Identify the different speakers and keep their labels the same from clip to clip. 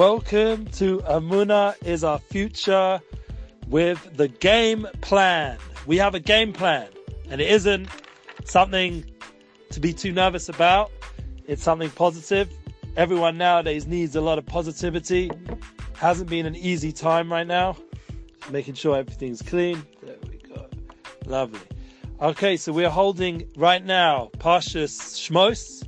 Speaker 1: Welcome to Emuna is our future with the game plan. We have a game plan and it isn't something to be too nervous about. It's something positive. Everyone nowadays needs a lot of positivity. Hasn't been an easy time right now. Making sure everything's clean. There we go. Lovely. Okay, so we're holding right now Parshas Shmos.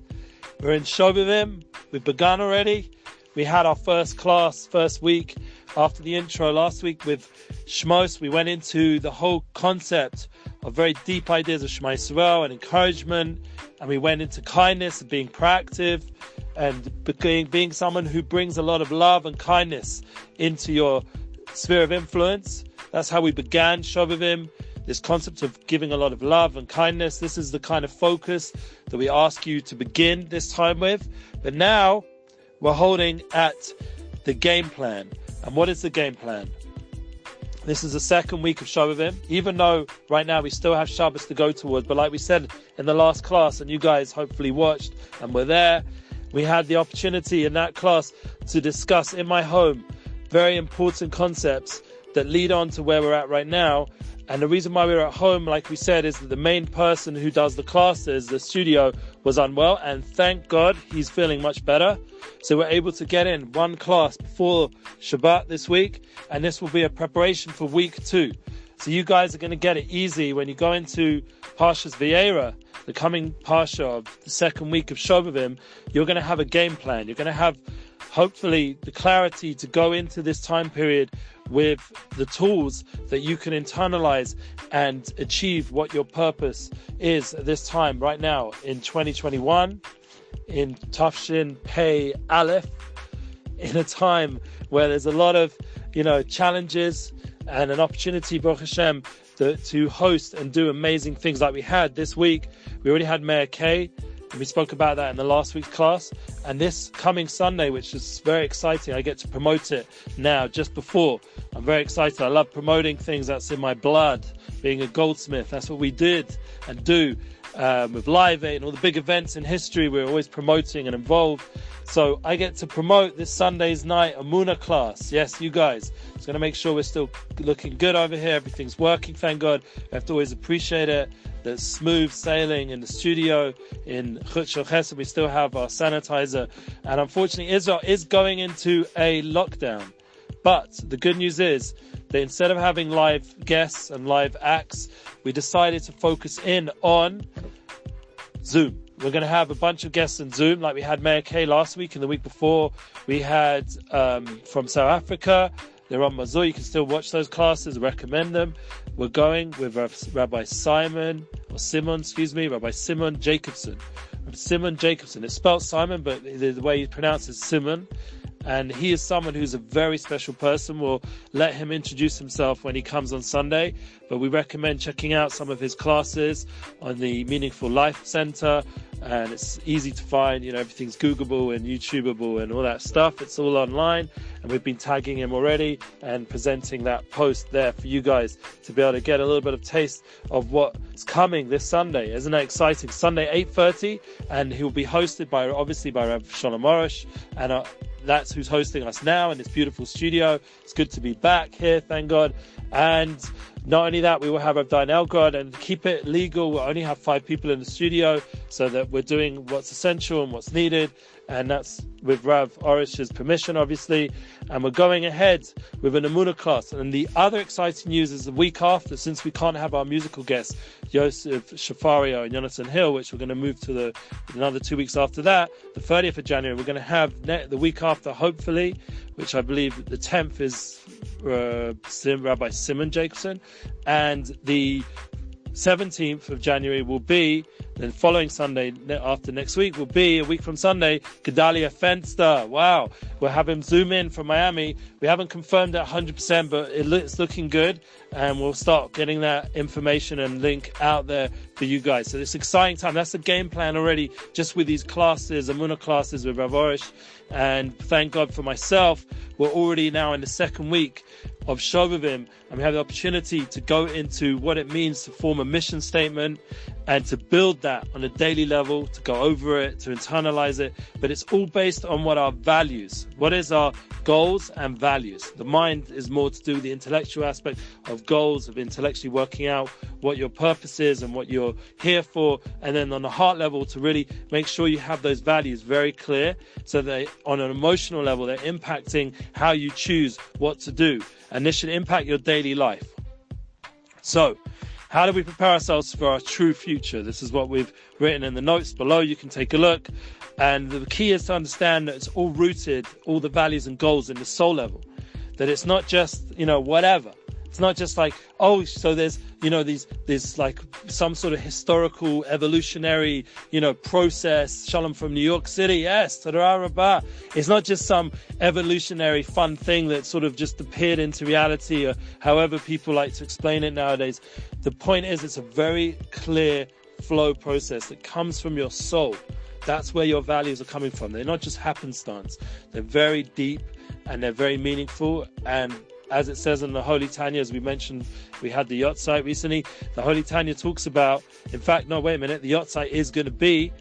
Speaker 1: We're in Shovavim. We've begun already. We had our first class, first week after the intro last week with Shmos. We went into the whole concept of very deep ideas of Shema Yisrael and encouragement, and we went into kindness and being proactive and being, being someone who brings a lot of love and kindness into your sphere of influence. That's how we began Shovavim. This concept of giving a lot of love and kindness. This is the kind of focus that we ask you to begin this time with. But now we're holding at the game plan. And what is the game plan? This is the second week of Shovavim, even though right now we still have Shabbos to go towards. But like we said in the last class, and you guys hopefully watched and were there, we had the opportunity in that class to discuss in my home very important concepts that lead on to where we're at right now. And the reason why we we're at home, like we said, is that the main person who does the classes, the studio, was unwell. And thank God he's feeling much better. So we're able to get in one class before Shabbat this week. And this will be a preparation for week two. So you guys are going to get it easy when you go into Parshas Vayera, the coming Parsha of the second week of Shovavim. You're going to have a game plan. You're going to have hopefully the clarity to go into this time period with the tools that you can internalize and achieve what your purpose is at this time right now. In 2021 in Tav Shin Pei Aleph in a time where there's a lot of you know challenges and an opportunity Baruch Hashem to, to host and do amazing things like we had this week. We already had Mayor K we spoke about that in the last week's class. And this coming Sunday, which is very exciting, I get to promote it now, just before. I'm very excited. I love promoting things that's in my blood, being a goldsmith. That's what we did and do um, with Live Aid and all the big events in history. We're always promoting and involved. So I get to promote this Sunday's night Emuna class. Yes, you guys. It's going to make sure we're still looking good over here. Everything's working, thank God. We have to always appreciate it the smooth sailing in the studio in Chutz We still have our sanitizer. And unfortunately, Israel is going into a lockdown. But the good news is that instead of having live guests and live acts, we decided to focus in on Zoom. We're going to have a bunch of guests in Zoom, like we had Mayor K last week and the week before. We had um, from South Africa. They're on Mazur. You can still watch those classes. Recommend them. We're going with Rabbi Simon, or Simon, excuse me, Rabbi Simon Jacobson. Simon Jacobson. It's spelled Simon, but the, way you pronounce it is Simon. And he is someone who's a very special person. We'll let him introduce himself when he comes on Sunday. But we recommend checking out some of his classes on the Meaningful Life Center and it's easy to find. You know, everything's Googleable and YouTubeable and all that stuff. It's all online, and we've been tagging him already and presenting that post there for you guys to be able to get a little bit of taste of what's coming this Sunday. Isn't that exciting? Sunday 8:30, and he'll be hosted by obviously by Rav Shalom Arush, and uh, that's who's hosting us now in this beautiful studio. It's good to be back here, thank God. And not only that, we will have Abdine Elgod and keep it legal. We'll only have five people in the studio so that we're doing what's essential and what's needed. And that's with Rav Arush's permission, obviously. And we're going ahead with an Emuna class. And the other exciting news is the week after, since we can't have our musical guests, Yosef Shafario and Jonathan Hill, which we're going to move to the another two weeks after that, the 30th of January, we're going to have the week after, hopefully, which I believe the 10th is uh, Rabbi Simon Jacobson, and the 17th of January will be, then following Sunday after next week will be, a week from Sunday, Gedalia Fenster. Wow. We'll have him zoom in from Miami. We haven't confirmed it 100%, but it's looking good. And we'll start getting that information and link out there for you guys. So it's exciting time. That's the game plan already, just with these classes, Emuna classes with Rav Arush. And thank God for myself. We're already now in the second week of Shovavim, and we have the opportunity to go into what it means to form a mission statement and to build that on a daily level, to go over it, to internalize it. But it's all based on what our values, what is our goals and values. The mind is more to do the intellectual aspect of goals, of intellectually working out what your purpose is and what you're here for. And then on the heart level, to really make sure you have those values very clear so that on an emotional level, they're impacting how you choose what to do. And this should impact your daily life. So, how do we prepare ourselves for our true future? This is what we've written in the notes below. You can take a look. And the key is to understand that it's all rooted, all the values and goals in the soul level. That it's not just, you know, whatever. It's not just like, oh, so there's, you know, these, there's like some sort of historical evolutionary, you know, process. Shalom from New York City. Yes. Rabah. It's not just some evolutionary fun thing that sort of just appeared into reality or however people like to explain it nowadays. The point is, it's a very clear flow process that comes from your soul. That's where your values are coming from. They're not just happenstance. They're very deep and they're very meaningful and as it says in the Holy Tanya, as we mentioned, we had the yahrzeit recently. The Holy Tanya talks about, in fact, no, wait a minute, the yahrzeit is going to be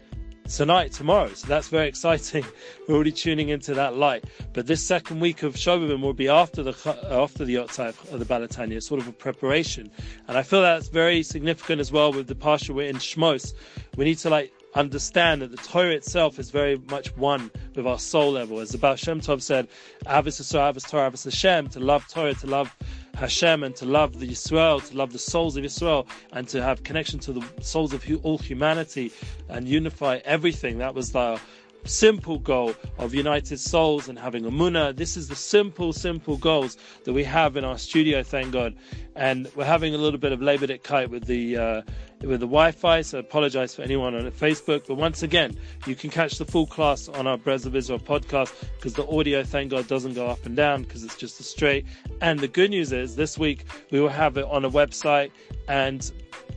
Speaker 1: tonight, tomorrow. So that's very exciting. We're already tuning into that light. But this second week of Shovavim will be after the uh, after the yahrzeit of the Baal HaTanya, sort of a preparation. And I feel that's very significant as well with the parsha we're in Shmos. We need to like understand that the Torah itself is very much one with our soul level. As the Baal Shem Tov said, Ahavas Yisrael, Ahavas Torah, Ahavas Hashem, to love Torah, to love Hashem, and to love the Yisrael, to love the souls of Yisrael, and to have connection to the souls of all humanity and unify everything. That was the simple goal of United Souls and having a munah. This is the simple, simple goals that we have in our studio, thank God. And we're having a little bit of Labor kite with the uh, with the Wi-Fi, so I apologize for anyone on Facebook. But once again, you can catch the full class on our Breslev Israel podcast because the audio, thank God, doesn't go up and down because it's just a straight. And the good news is this week we will have it on a website and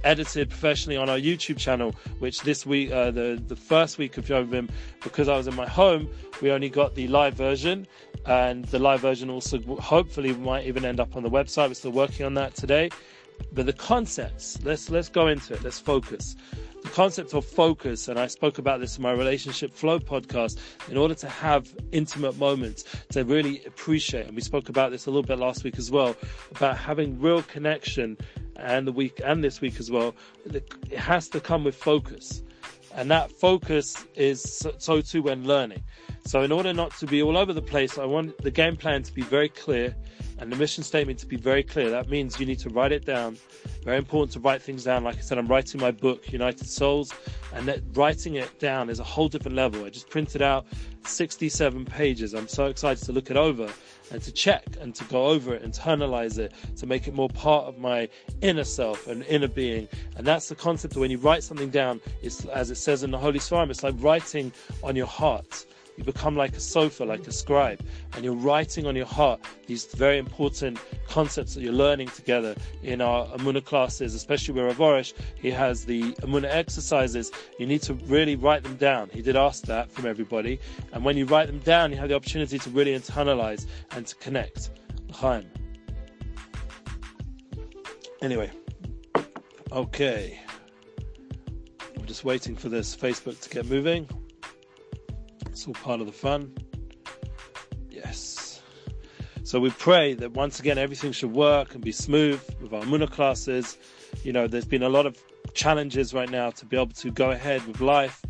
Speaker 1: edited professionally on our YouTube channel, which this week, uh, the, the first week of Shovavim, because I was in my home, we only got the live version. And the live version also hopefully might even end up on the website. We're still working on that today. But the concepts, let's let's go into it. Let's focus. The concept of focus, and I spoke about this in my relationship flow podcast. In order to have intimate moments, to really appreciate, and we spoke about this a little bit last week as well, about having real connection and the week and this week as well, it has to come with focus. And that focus is so too when learning. So in order not to be all over the place, I want the game plan to be very clear and the mission statement to be very clear. That means you need to write it down. Very important to write things down. Like I said, I'm writing my book, United Souls, and that writing it down is a whole different level. I just printed out 67 pages. I'm so excited to look it over and to check and to go over it, internalize it, to make it more part of my inner self and inner being. And that's the concept of when you write something down, it's as it says in the Holy Psalm, it's like writing on your heart. You become like a sofer, like a scribe, and you're writing on your heart these very important concepts that you're learning together in our Emuna classes, especially with Rav He has the Emuna exercises. You need to really write them down. He did ask that from everybody. And when you write them down, you have the opportunity to really internalize and to connect. Chaim. Anyway, okay. I'm just waiting for this Facebook to get moving. It's all part of the fun. Yes. So we pray that once again everything should work and be smooth with our Muna classes. You know, there's been a lot of challenges right now to be able to go ahead with life.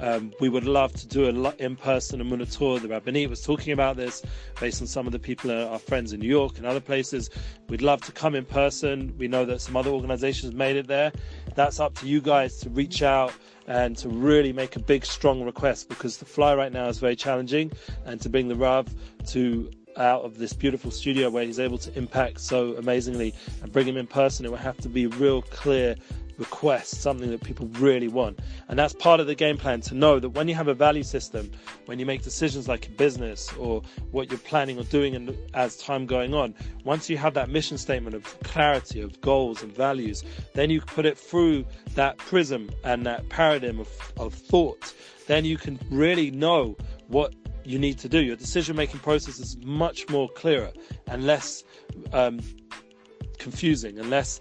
Speaker 1: Um, we would love to do an in-person Emuna tour. The Rabbanit was talking about this based on some of the people, uh, our friends in New York and other places. We'd love to come in person. We know that some other organizations made it there. That's up to you guys to reach out and to really make a big, strong request because the fly right now is very challenging, and to bring the Rav to out of this beautiful studio where he's able to impact so amazingly and bring him in person, it would have to be real clear request, something that people really want. And that's part of the game plan to know that when you have a value system, when you make decisions like a business or what you're planning or doing in, as time going on, once you have that mission statement of clarity, of goals and values, then you put it through that prism and that paradigm of, of thought. Then you can really know what you need to do. Your decision making process is much more clearer and less um, confusing and less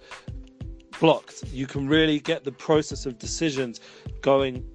Speaker 1: blocked. You can really get the process of decisions going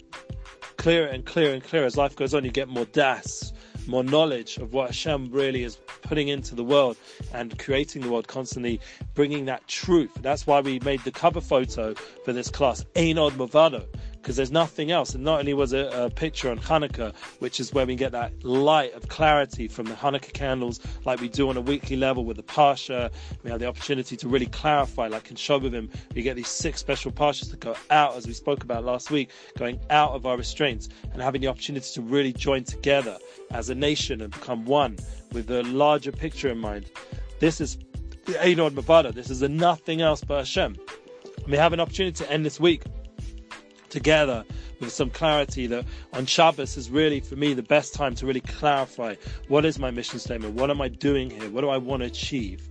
Speaker 1: clearer and clearer and clearer as life goes on. You get more das, more knowledge of what Hashem really is putting into the world and creating the world constantly, bringing that truth. That's why we made the cover photo for this class, Ein Od Milvado, because there's nothing else. And not only was it a picture on Hanukkah, which is where we get that light of clarity from the Hanukkah candles, like we do on a weekly level with the Parsha. We have the opportunity to really clarify, like in Shovavim, we get these six special Parshas that go out, as we spoke about last week, going out of our restraints and having the opportunity to really join together as a nation and become one with a larger picture in mind. This is Ein Od Milvado. This is a nothing else but Hashem. We have an opportunity to end this week together with some clarity that on Shabbos is really for me the best time to really clarify what is my mission statement, what am I doing here, what do I want to achieve.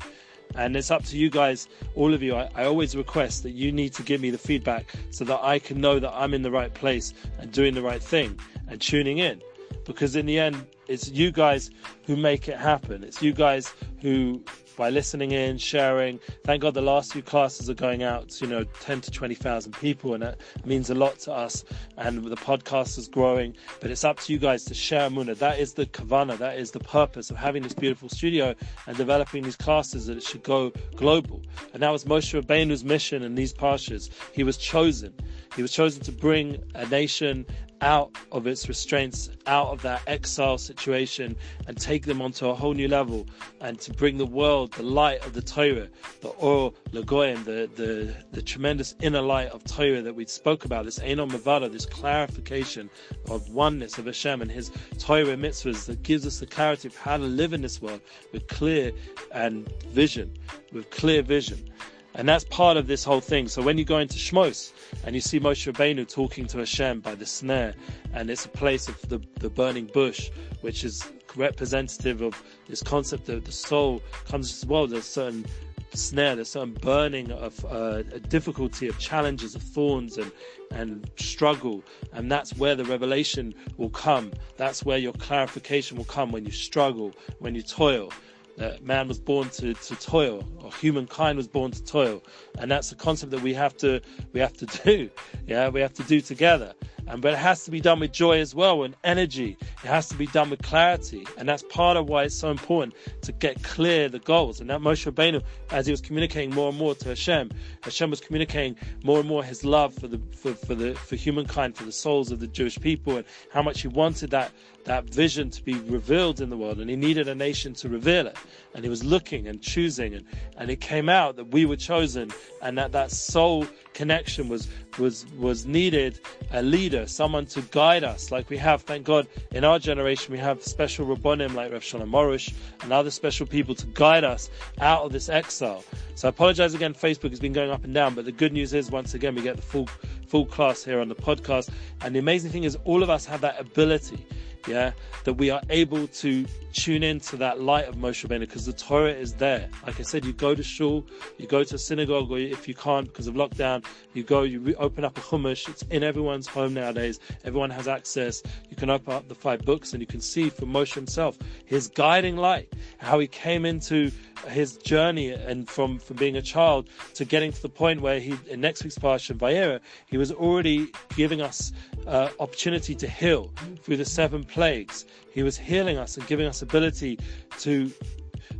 Speaker 1: And it's up to you guys, all of you. I, I, always request that you need to give me the feedback so that I can know that I'm in the right place and doing the right thing and tuning in. Because in the end, it's you guys who make it happen. It's you guys who by listening in, sharing. Thank God the last few classes are going out to, you know, 10 to 20,000 people, and it means a lot to us. And the podcast is growing, but it's up to you guys to share Muna. That is the kavana, that is the purpose of having this beautiful studio and developing these classes that it should go global. And that was Moshe Rabbeinu's mission in these pastures. He was chosen. He was chosen to bring a nation out of its restraints, out of that exile situation, and take them onto a whole new level, and to bring the world the light of the Torah, the Or Lagoyim, the, the, the tremendous inner light of Torah that we spoke about, this Ein Od Milvado, this clarification of oneness of Hashem and His Torah mitzvahs that gives us the clarity of how to live in this world with clear and vision, with clear vision. And that's part of this whole thing. So when you go into Shmos and you see Moshe Rabbeinu talking to Hashem by the snare, and it's a place of the, the burning bush, which is representative of this concept that the soul comes as well. There's certain snare, there's certain burning of uh, a difficulty, of challenges, of thorns and and struggle, and that's where the revelation will come. That's where your clarification will come when you struggle, when you toil that man was born to, to toil or humankind was born to toil. And that's a concept that we have to we have to do. Yeah we have to do together and but it has to be done with joy as well and energy. It has to be done with clarity. And that's part of why it's so important to get clear the goals. And that Moshe Rabbeinu as he was communicating more and more to Hashem Hashem was communicating more and more his love for the for, for the for humankind for the souls of the Jewish people and how much he wanted that that vision to be revealed in the world. And he needed a nation to reveal it. And he was looking and choosing. And, and it came out that we were chosen and that that soul connection was was was needed a leader someone to guide us. Like we have thank god in our generation we have special rabbonim like Rav Shalom Arush and other special people to guide us out of this exile. So I apologize again Facebook has been going up and down but the good news is once again we get the full full class here on the podcast. And the amazing thing is all of us have that ability yeah, that we are able to tune into that light of Moshe Rabbeinu because the Torah is there. Like I said, you go to shul, you go to a synagogue, or if you can't because of lockdown, you go, you re- open up a chumash. It's in everyone's home nowadays. Everyone has access. You can open up the five books and you can see from Moshe himself his guiding light, how he came into his journey and from, from being a child to getting to the point where he in next week's parsha Vayera, he was already giving us uh, opportunity to heal through the seven plagues. He was healing us and giving us ability to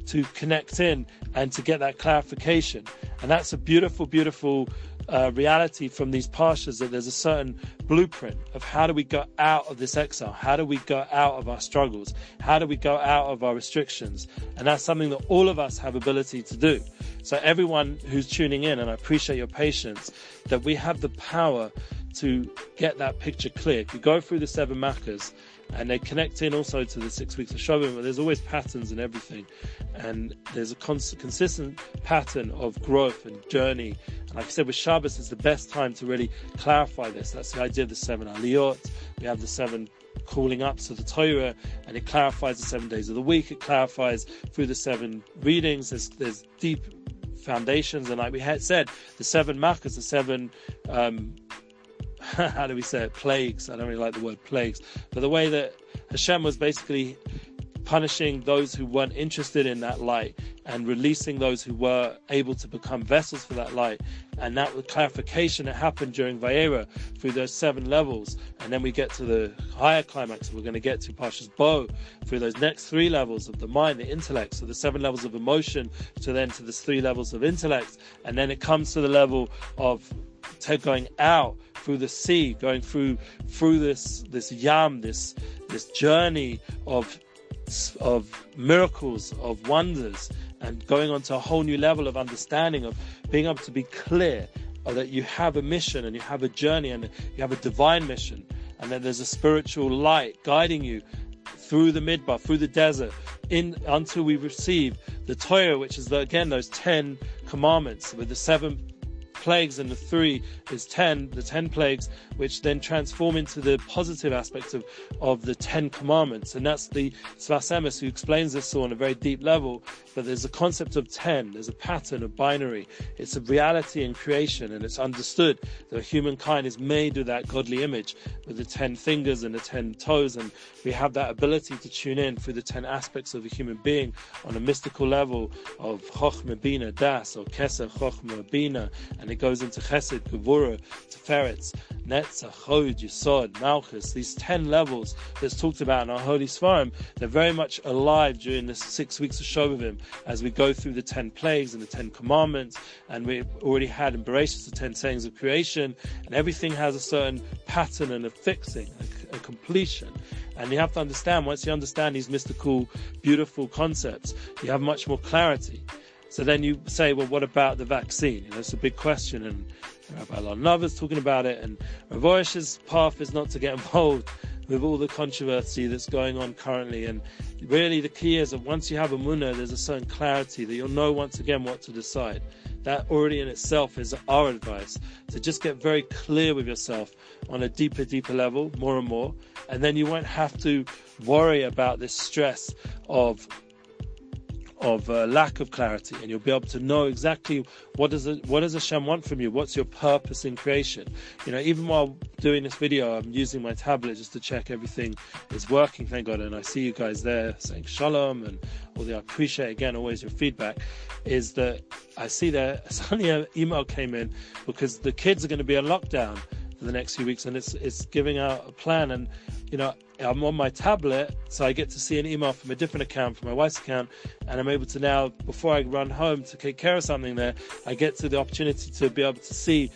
Speaker 1: to connect in and to get that clarification. And that's a beautiful, beautiful uh, reality from these pastures that there's a certain blueprint of how do we go out of this exile? How do we go out of our struggles? How do we go out of our restrictions? And that's something that all of us have ability to do. So everyone who's tuning in, and I appreciate your patience, that we have the power to get that picture clear. If you go through the seven Maccas, and they connect in also to the six weeks of but there's always patterns in everything. And there's a cons- consistent pattern of growth and journey. And like I said, with Shabbos, it's the best time to really clarify this. That's the idea of the seven aliyot. We have the seven calling up to the Torah, and it clarifies the seven days of the week. It clarifies through the seven readings. There's, there's deep foundations, and like we had said, the seven makkahs, the seven um, how do we say it? Plagues. I don't really like the word plagues, but the way that Hashem was basically punishing those who weren't interested in that light and releasing those who were able to become vessels for that light. And that clarification that happened during Vayera through those seven levels. And then we get to the higher climax we're going to get to Parshas Bo through those next three levels of the mind, the intellect. So the seven levels of emotion to then to the three levels of intellect. And then it comes to the level of going out through the sea, going through through this this yam, this this journey of of miracles, of wonders, and going on to a whole new level of understanding of being able to be clear that you have a mission and you have a journey and you have a divine mission, and that there's a spiritual light guiding you through the midbar, through the desert, in until we receive the Torah, which is the, again those ten commandments with the seven plagues and the three is ten, the ten plagues, which then transform into the positive aspects of, of the Ten Commandments. And that's the Sfas Emes who explains this all on a very deep level. But there's a concept of ten, there's a pattern of binary. It's a reality in creation, and it's understood that humankind is made with that godly image, with the ten fingers and the ten toes, and we have that ability to tune in through the ten aspects of a human being on a mystical level of Chochmah Bina Das or Keser Chochmah Bina, and it goes into Chesed, Gevurah, Tiferes, Netzach, Chod, Yisod, Malchus, these 10 levels that's talked about in our Holy Svarim, they're very much alive during the six weeks of Shovavim as we go through the 10 plagues and the 10 commandments, and we already had in Bereshit the 10 sayings of creation, and everything has a certain pattern and a fixing, a, a completion. And you have to understand, once you understand these mystical, beautiful concepts, you have much more clarity. So then you say, well, what about the vaccine? You know, it's a big question, and Rabbi Lal is talking about it, and Ravosh's path is not to get involved with all the controversy that's going on currently. And really, the key is that once you have a munah, there's a certain clarity that you'll know once again what to decide. That already in itself is our advice to just get very clear with yourself on a deeper, deeper level, more and more, and then you won't have to worry about this stress of of uh, lack of clarity, and you'll be able to know exactly what does it, what does Hashem want from you. What's your purpose in creation? You know, even while doing this video, I'm using my tablet just to check everything is working. Thank God, and I see you guys there saying shalom and all the. I appreciate again always your feedback. Is that I see there suddenly an email came in because the kids are going to be on lockdown the next few weeks, and it's it's giving out a plan and you know, I'm on my tablet, so I get to see an email from a different account, from my wife's account, and I'm able to now, before I run home to take care of something there, I get to the opportunity to be able to see,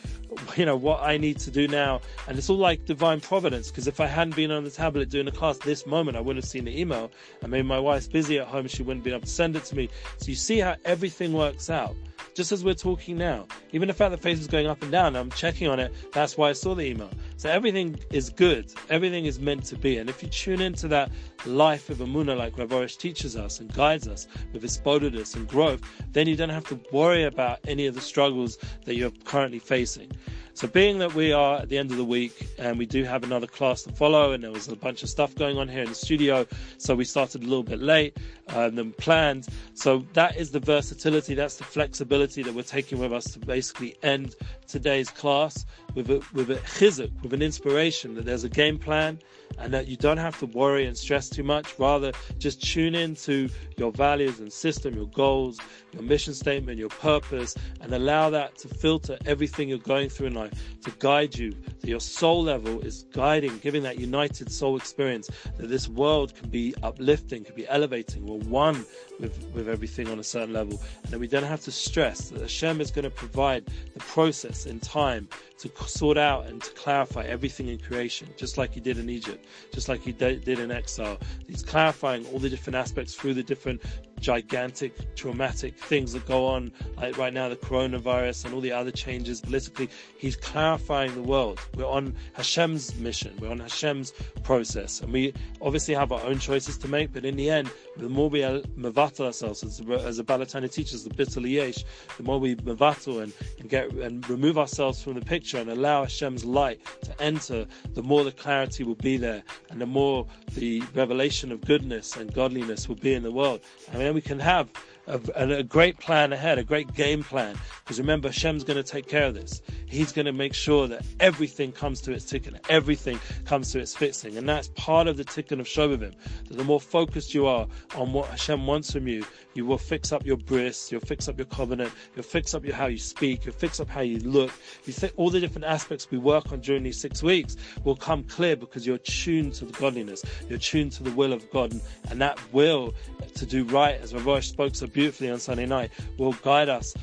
Speaker 1: you know, what I need to do now. And it's all like divine providence, because if I hadn't been on the tablet doing the class this moment, I wouldn't have seen the email. And maybe my wife's busy at home, she wouldn't be able to send it to me. So you see how everything works out just as we're talking now. Even the fact that Facebook is going up and down, I'm checking on it. That's why I saw the email. So everything is good. Everything is meant to be. And if you tune into that life of Emuna, like Rav Arush teaches us and guides us with his bodedus and growth, then you don't have to worry about any of the struggles that you're currently facing. So, being that we are at the end of the week and we do have another class to follow, and there was a bunch of stuff going on here in the studio, so we started a little bit late uh, than planned. So, that is the versatility, that's the flexibility that we're taking with us to basically end today's class with a, with a chizuk, with an inspiration that there's a game plan and that you don't have to worry and stress too much. Rather, just tune in to your values and system, your goals, your mission statement, your purpose, and allow that to filter everything you're going through in life to guide you. That your soul level is guiding, giving that united soul experience. That this world can be uplifting, can be elevating. We're one with, with everything on a certain level, and that we don't have to stress. That Hashem is going to provide the process in time to sort out and to clarify everything in creation, just like He did in Egypt, just like He did in exile. He's clarifying all the different aspects through the different gigantic, traumatic things that go on, like right now the coronavirus and all the other changes politically. He's clarifying the world. We're on Hashem's mission. We're on Hashem's process, and we obviously have our own choices to make. But in the end, the more we mevatel ourselves, as, as the Baal HaTanya teaches, the bittul yesh, the more we mevatel and, and get and remove ourselves from the picture and allow Hashem's light to enter, the more the clarity will be there, and the more the revelation of goodness and godliness will be in the world. And then we can have a, a great plan ahead, a great game plan. Because remember, Hashem's going to take care of this. He's going to make sure that everything comes to its tikkun, everything comes to its fixing. And that's part of the tikkun of Shovavim. That the more focused you are on what Hashem wants from you, you will fix up your bris, you'll fix up your covenant, you'll fix up your how you speak, you'll fix up how you look. You think all the different aspects we work on during these six weeks will come clear because you're tuned to the godliness, you're tuned to the will of God, and, and that will to do right, as Rav spoke so beautifully on Sunday night, will guide us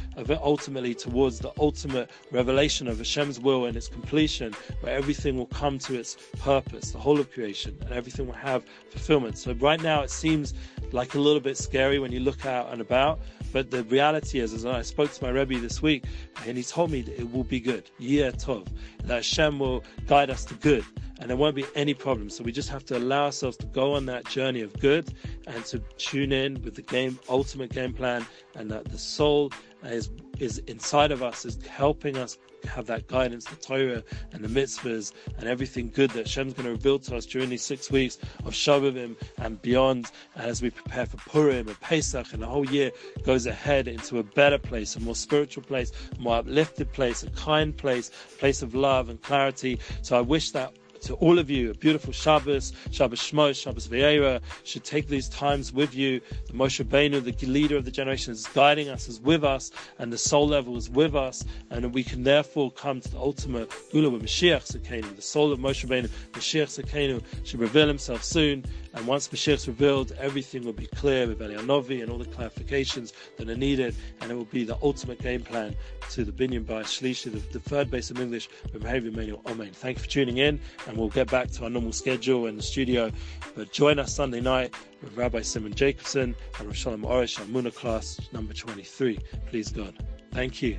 Speaker 1: ultimately towards the ultimate revelation of Hashem's will and its completion, where everything will come to its purpose, the whole of creation, and everything will have fulfillment. So right now it seems like a little bit scary when you look out and about, but the reality is, as I spoke to my Rebbe this week, and he told me that it will be good. Yeah, Tov. That Hashem will guide us to good and there won't be any problems. So we just have to allow ourselves to go on that journey of good and to tune in with the game, ultimate game plan, and that the soul is is inside of us, is helping us have that guidance, the Torah and the mitzvahs and everything good that Hashem's going to reveal to us during these six weeks of Shovavim and beyond as we prepare for Purim and Pesach and the whole year goes ahead into a better place, a more spiritual place, a more uplifted place, a kind place, a place of love and clarity. So I wish that to all of you, a beautiful Shabbos, Shabbos Shmos, Shabbos Ve'era, should take these times with you. The Moshe Benu, the leader of the generation, is guiding us, is with us, and the soul level is with us, and we can therefore come to the ultimate Geula with Mashiach Tzidkenu. The soul of Moshe Benu, Mashiach Tzidkenu, should reveal himself soon, and once Mashiach is revealed, everything will be clear with Elianovi and all the clarifications that are needed, and it will be the ultimate game plan to the Binyan by Shlishi, the, the third base of English, with Mahavir Manuel Amen. Thank you for tuning in, and we'll get back to our normal schedule in the studio. But join us Sunday night with Rabbi Simon Jacobson and Rosh Arush, Muna class number 23. Please God. Thank you.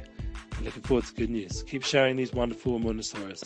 Speaker 1: I'm looking forward to good news. Keep sharing these wonderful Muna stories.